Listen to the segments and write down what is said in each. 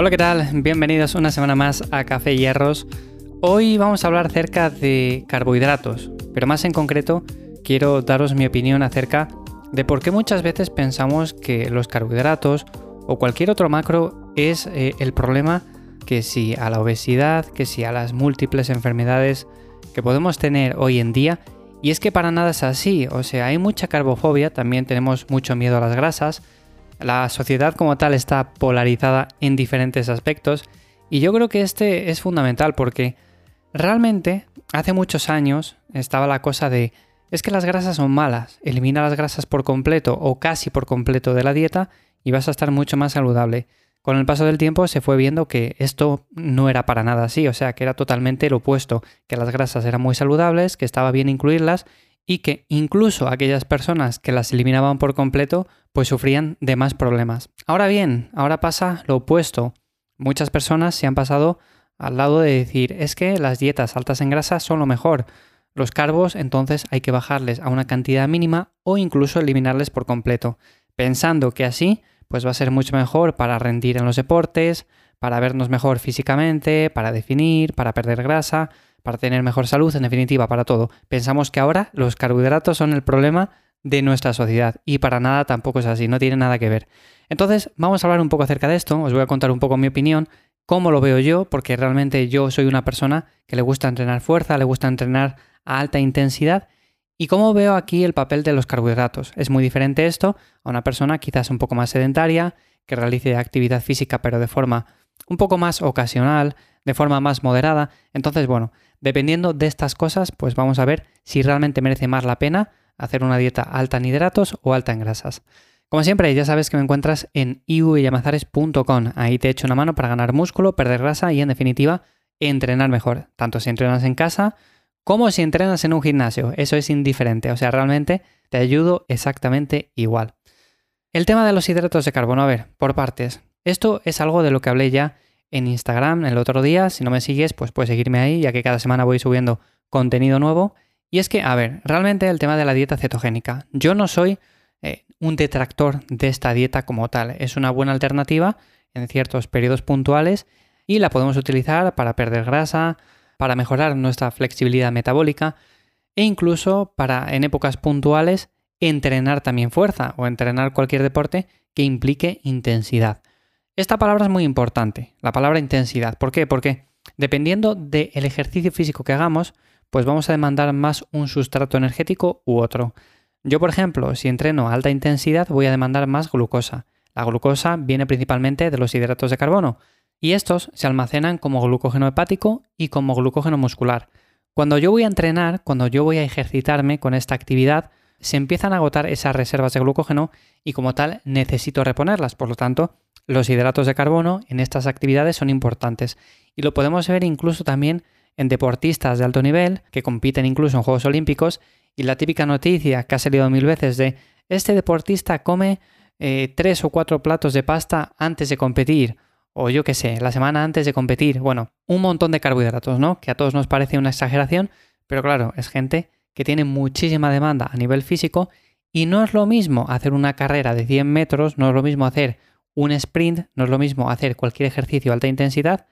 Hola, ¿qué tal? Bienvenidos una semana más a Café Hierros. Hoy vamos a hablar acerca de carbohidratos, pero más en concreto quiero daros mi opinión acerca de por qué muchas veces pensamos que los carbohidratos o cualquier otro macro es eh, el problema que si a la obesidad, que si a las múltiples enfermedades que podemos tener hoy en día. Y es que para nada es así, o sea, hay mucha carbofobia, también tenemos mucho miedo a las grasas, la sociedad como tal está polarizada en diferentes aspectos y yo creo que este es fundamental porque realmente hace muchos años estaba la cosa de es que las grasas son malas, elimina las grasas por completo o casi por completo de la dieta y vas a estar mucho más saludable. Con el paso del tiempo se fue viendo que esto no era para nada así, o sea, que era totalmente lo opuesto, que las grasas eran muy saludables, que estaba bien incluirlas y que incluso aquellas personas que las eliminaban por completo pues sufrían de más problemas. Ahora bien, ahora pasa lo opuesto. Muchas personas se han pasado al lado de decir es que las dietas altas en grasa son lo mejor. Los carbos entonces hay que bajarles a una cantidad mínima o incluso eliminarles por completo, pensando que así pues va a ser mucho mejor para rendir en los deportes, para vernos mejor físicamente, para definir, para perder grasa, para tener mejor salud, en definitiva, para todo. Pensamos que ahora los carbohidratos son el problema de nuestra sociedad y para nada tampoco es así, no tiene nada que ver. Entonces, vamos a hablar un poco acerca de esto, os voy a contar un poco mi opinión, cómo lo veo yo, porque realmente yo soy una persona que le gusta entrenar fuerza, le gusta entrenar a alta intensidad y cómo veo aquí el papel de los carbohidratos. Es muy diferente esto a una persona quizás un poco más sedentaria, que realice actividad física pero de forma un poco más ocasional, de forma más moderada. Entonces, bueno, dependiendo de estas cosas, pues vamos a ver si realmente merece más la pena hacer una dieta alta en hidratos o alta en grasas. Como siempre, ya sabes que me encuentras en ivyamazares.com. Ahí te echo una mano para ganar músculo, perder grasa y en definitiva entrenar mejor, tanto si entrenas en casa como si entrenas en un gimnasio. Eso es indiferente, o sea, realmente te ayudo exactamente igual. El tema de los hidratos de carbono, a ver, por partes. Esto es algo de lo que hablé ya en Instagram el otro día. Si no me sigues, pues puedes seguirme ahí, ya que cada semana voy subiendo contenido nuevo. Y es que, a ver, realmente el tema de la dieta cetogénica. Yo no soy eh, un detractor de esta dieta como tal. Es una buena alternativa en ciertos periodos puntuales y la podemos utilizar para perder grasa, para mejorar nuestra flexibilidad metabólica e incluso para en épocas puntuales entrenar también fuerza o entrenar cualquier deporte que implique intensidad. Esta palabra es muy importante, la palabra intensidad. ¿Por qué? Porque dependiendo del ejercicio físico que hagamos, pues vamos a demandar más un sustrato energético u otro. Yo, por ejemplo, si entreno a alta intensidad, voy a demandar más glucosa. La glucosa viene principalmente de los hidratos de carbono, y estos se almacenan como glucógeno hepático y como glucógeno muscular. Cuando yo voy a entrenar, cuando yo voy a ejercitarme con esta actividad, se empiezan a agotar esas reservas de glucógeno y como tal necesito reponerlas. Por lo tanto, los hidratos de carbono en estas actividades son importantes y lo podemos ver incluso también en deportistas de alto nivel que compiten incluso en Juegos Olímpicos y la típica noticia que ha salido mil veces de este deportista come eh, tres o cuatro platos de pasta antes de competir o yo qué sé, la semana antes de competir. Bueno, un montón de carbohidratos, ¿no? Que a todos nos parece una exageración, pero claro, es gente que tiene muchísima demanda a nivel físico y no es lo mismo hacer una carrera de 100 metros, no es lo mismo hacer un sprint, no es lo mismo hacer cualquier ejercicio de alta intensidad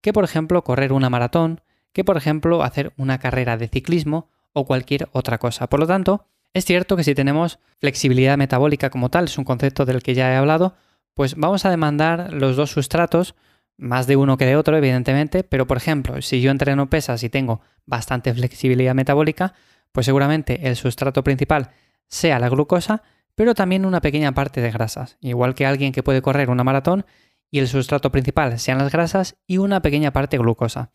que, por ejemplo, correr una maratón, que, por ejemplo, hacer una carrera de ciclismo o cualquier otra cosa. Por lo tanto, es cierto que si tenemos flexibilidad metabólica como tal, es un concepto del que ya he hablado, pues vamos a demandar los dos sustratos, más de uno que de otro, evidentemente, pero por ejemplo, si yo entreno pesas y tengo bastante flexibilidad metabólica, pues seguramente el sustrato principal sea la glucosa, pero también una pequeña parte de grasas, igual que alguien que puede correr una maratón y el sustrato principal sean las grasas y una pequeña parte glucosa.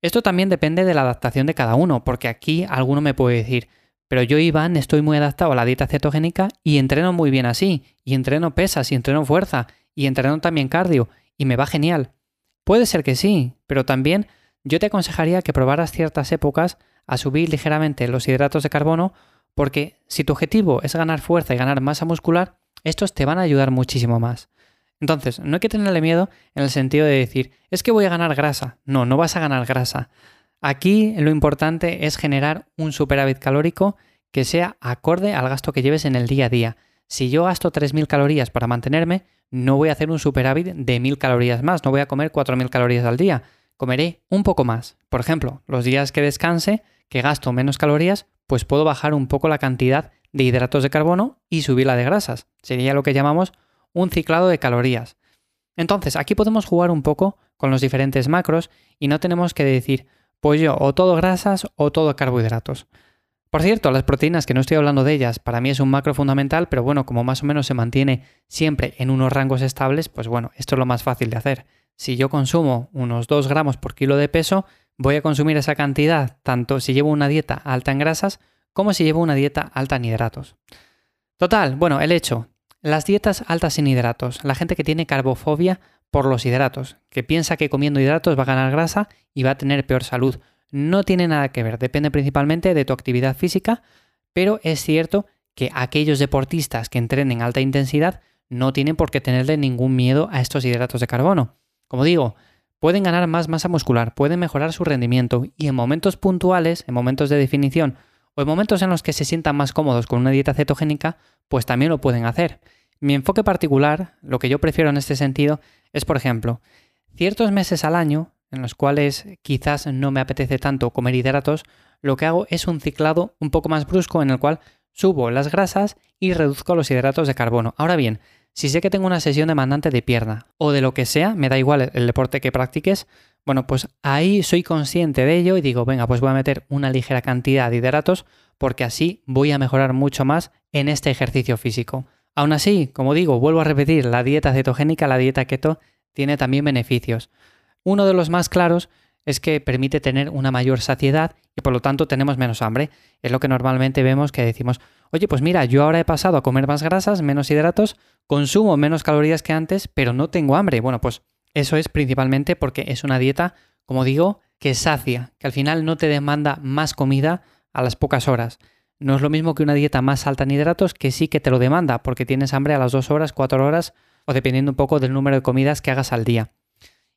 Esto también depende de la adaptación de cada uno, porque aquí alguno me puede decir, pero yo Iván estoy muy adaptado a la dieta cetogénica y entreno muy bien así, y entreno pesas, y entreno fuerza, y entreno también cardio, y me va genial. Puede ser que sí, pero también yo te aconsejaría que probaras ciertas épocas a subir ligeramente los hidratos de carbono porque si tu objetivo es ganar fuerza y ganar masa muscular, estos te van a ayudar muchísimo más. Entonces, no hay que tenerle miedo en el sentido de decir, es que voy a ganar grasa. No, no vas a ganar grasa. Aquí lo importante es generar un superávit calórico que sea acorde al gasto que lleves en el día a día. si yo gasto 3.000 calorías para mantenerme, no voy a hacer un superávit de 1.000 calorías más, no voy a comer 4.000 calorías al día, comeré un poco más. Por ejemplo, los días que descanse, que gasto menos calorías, pues puedo bajar un poco la cantidad de hidratos de carbono y subir la de grasas. Sería lo que llamamos un ciclado de calorías. Entonces, aquí podemos jugar un poco con los diferentes macros y no tenemos que decir, pues yo o todo grasas o todo carbohidratos. Por cierto, las proteínas, que no estoy hablando de ellas, para mí es un macro fundamental, pero bueno, como más o menos se mantiene siempre en unos rangos estables, pues bueno, esto es lo más fácil de hacer. Si yo consumo unos 2 gramos por kilo de peso, voy a consumir esa cantidad tanto si llevo una dieta alta en grasas como si llevo una dieta alta en hidratos. Total, bueno, el hecho, las dietas altas en hidratos, la gente que tiene carbofobia por los hidratos, que piensa que comiendo hidratos va a ganar grasa y va a tener peor salud no tiene nada que ver, depende principalmente de tu actividad física, pero es cierto que aquellos deportistas que entrenen en alta intensidad no tienen por qué tenerle ningún miedo a estos hidratos de carbono. Como digo, pueden ganar más masa muscular, pueden mejorar su rendimiento y en momentos puntuales, en momentos de definición o en momentos en los que se sientan más cómodos con una dieta cetogénica, pues también lo pueden hacer. Mi enfoque particular, lo que yo prefiero en este sentido, es por ejemplo, ciertos meses al año en los cuales quizás no me apetece tanto comer hidratos, lo que hago es un ciclado un poco más brusco en el cual subo las grasas y reduzco los hidratos de carbono. Ahora bien, si sé que tengo una sesión demandante de pierna o de lo que sea, me da igual el deporte que practiques, bueno, pues ahí soy consciente de ello y digo, venga, pues voy a meter una ligera cantidad de hidratos porque así voy a mejorar mucho más en este ejercicio físico. Aún así, como digo, vuelvo a repetir, la dieta cetogénica, la dieta keto, tiene también beneficios. Uno de los más claros es que permite tener una mayor saciedad y por lo tanto tenemos menos hambre. Es lo que normalmente vemos que decimos, oye, pues mira, yo ahora he pasado a comer más grasas, menos hidratos, consumo menos calorías que antes, pero no tengo hambre. Bueno, pues eso es principalmente porque es una dieta, como digo, que sacia, que al final no te demanda más comida a las pocas horas. No es lo mismo que una dieta más alta en hidratos que sí que te lo demanda, porque tienes hambre a las dos horas, cuatro horas o dependiendo un poco del número de comidas que hagas al día.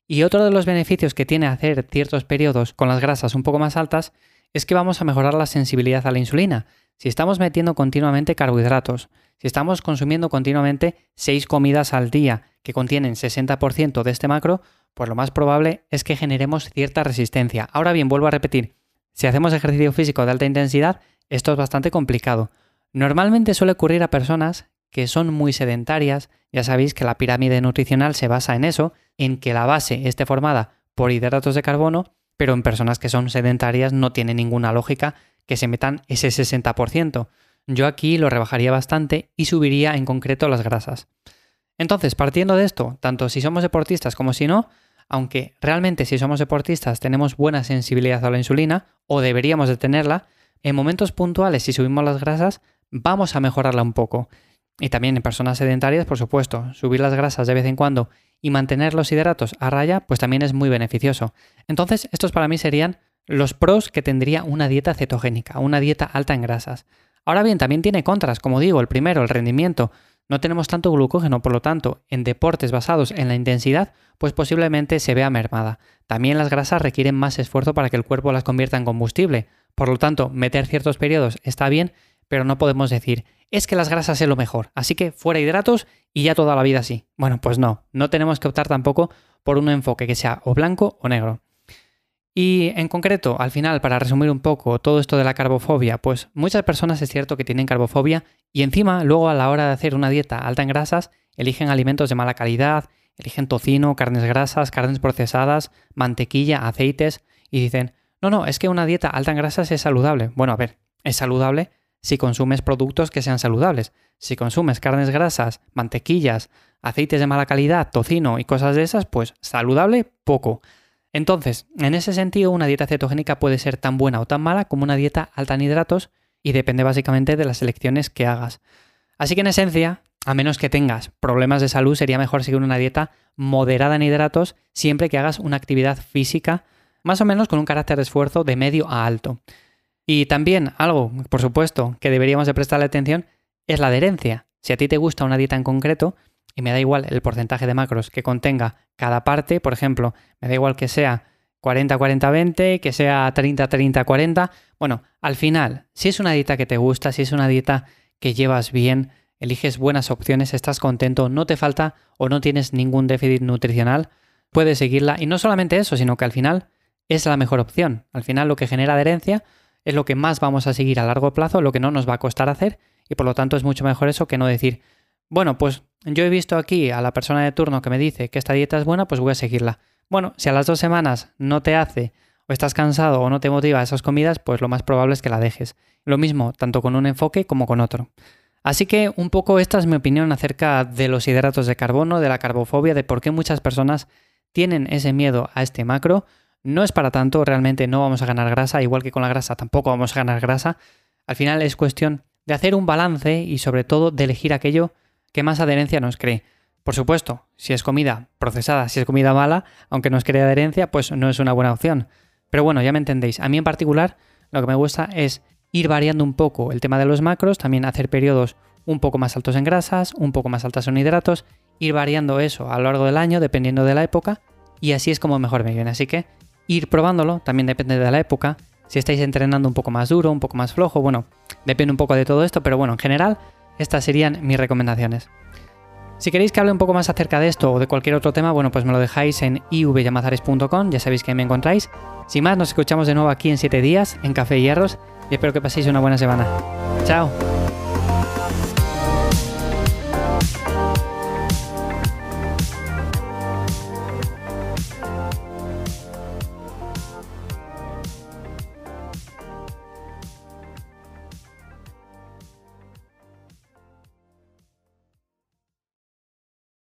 Y otro de los beneficios que tiene hacer ciertos periodos con las grasas un poco más altas es que vamos a mejorar la sensibilidad a la insulina. Si estamos metiendo continuamente carbohidratos, si estamos consumiendo continuamente 6 comidas al día que contienen 60% de este macro, pues lo más probable es que generemos cierta resistencia. Ahora bien, vuelvo a repetir, si hacemos ejercicio físico de alta intensidad, esto es bastante complicado. Normalmente suele ocurrir a personas que son muy sedentarias, ya sabéis que la pirámide nutricional se basa en eso, en que la base esté formada por hidratos de carbono, pero en personas que son sedentarias no tiene ninguna lógica que se metan ese 60%. Yo aquí lo rebajaría bastante y subiría en concreto las grasas. Entonces, partiendo de esto, tanto si somos deportistas como si no, aunque realmente si somos deportistas tenemos buena sensibilidad a la insulina, o deberíamos de tenerla, en momentos puntuales si subimos las grasas, vamos a mejorarla un poco. Y también en personas sedentarias, por supuesto, subir las grasas de vez en cuando y mantener los hidratos a raya, pues también es muy beneficioso. Entonces, estos para mí serían los pros que tendría una dieta cetogénica, una dieta alta en grasas. Ahora bien, también tiene contras, como digo, el primero, el rendimiento. No tenemos tanto glucógeno, por lo tanto, en deportes basados en la intensidad, pues posiblemente se vea mermada. También las grasas requieren más esfuerzo para que el cuerpo las convierta en combustible. Por lo tanto, meter ciertos periodos está bien, pero no podemos decir, es que las grasas es lo mejor, así que fuera hidratos y ya toda la vida así. Bueno, pues no, no tenemos que optar tampoco por un enfoque que sea o blanco o negro. Y en concreto, al final, para resumir un poco todo esto de la carbofobia, pues muchas personas es cierto que tienen carbofobia y encima luego a la hora de hacer una dieta alta en grasas, eligen alimentos de mala calidad, eligen tocino, carnes grasas, carnes procesadas, mantequilla, aceites y dicen, no, no, es que una dieta alta en grasas es saludable. Bueno, a ver, es saludable si consumes productos que sean saludables. Si consumes carnes grasas, mantequillas, aceites de mala calidad, tocino y cosas de esas, pues saludable poco. Entonces, en ese sentido, una dieta cetogénica puede ser tan buena o tan mala como una dieta alta en hidratos y depende básicamente de las elecciones que hagas. Así que en esencia, a menos que tengas problemas de salud, sería mejor seguir una dieta moderada en hidratos siempre que hagas una actividad física más o menos con un carácter de esfuerzo de medio a alto. Y también algo, por supuesto, que deberíamos de prestarle atención es la adherencia. Si a ti te gusta una dieta en concreto, y me da igual el porcentaje de macros que contenga cada parte, por ejemplo, me da igual que sea 40-40-20, que sea 30-30-40, bueno, al final, si es una dieta que te gusta, si es una dieta que llevas bien, eliges buenas opciones, estás contento, no te falta o no tienes ningún déficit nutricional, puedes seguirla. Y no solamente eso, sino que al final es la mejor opción. Al final lo que genera adherencia es lo que más vamos a seguir a largo plazo, lo que no nos va a costar hacer y por lo tanto es mucho mejor eso que no decir, bueno, pues yo he visto aquí a la persona de turno que me dice que esta dieta es buena, pues voy a seguirla. Bueno, si a las dos semanas no te hace o estás cansado o no te motiva esas comidas, pues lo más probable es que la dejes. Lo mismo, tanto con un enfoque como con otro. Así que un poco esta es mi opinión acerca de los hidratos de carbono, de la carbofobia, de por qué muchas personas tienen ese miedo a este macro. No es para tanto, realmente no vamos a ganar grasa, igual que con la grasa tampoco vamos a ganar grasa. Al final es cuestión de hacer un balance y sobre todo de elegir aquello que más adherencia nos cree. Por supuesto, si es comida procesada, si es comida mala, aunque nos cree adherencia, pues no es una buena opción. Pero bueno, ya me entendéis. A mí en particular lo que me gusta es ir variando un poco el tema de los macros, también hacer periodos un poco más altos en grasas, un poco más altos en hidratos, ir variando eso a lo largo del año dependiendo de la época y así es como mejor me viene. Así que ir probándolo también depende de la época. Si estáis entrenando un poco más duro, un poco más flojo, bueno, depende un poco de todo esto, pero bueno, en general estas serían mis recomendaciones. Si queréis que hable un poco más acerca de esto o de cualquier otro tema, bueno, pues me lo dejáis en ivyamazares.com, ya sabéis que me encontráis. Sin más, nos escuchamos de nuevo aquí en 7 días, en Café Hierros, y espero que paséis una buena semana. ¡Chao!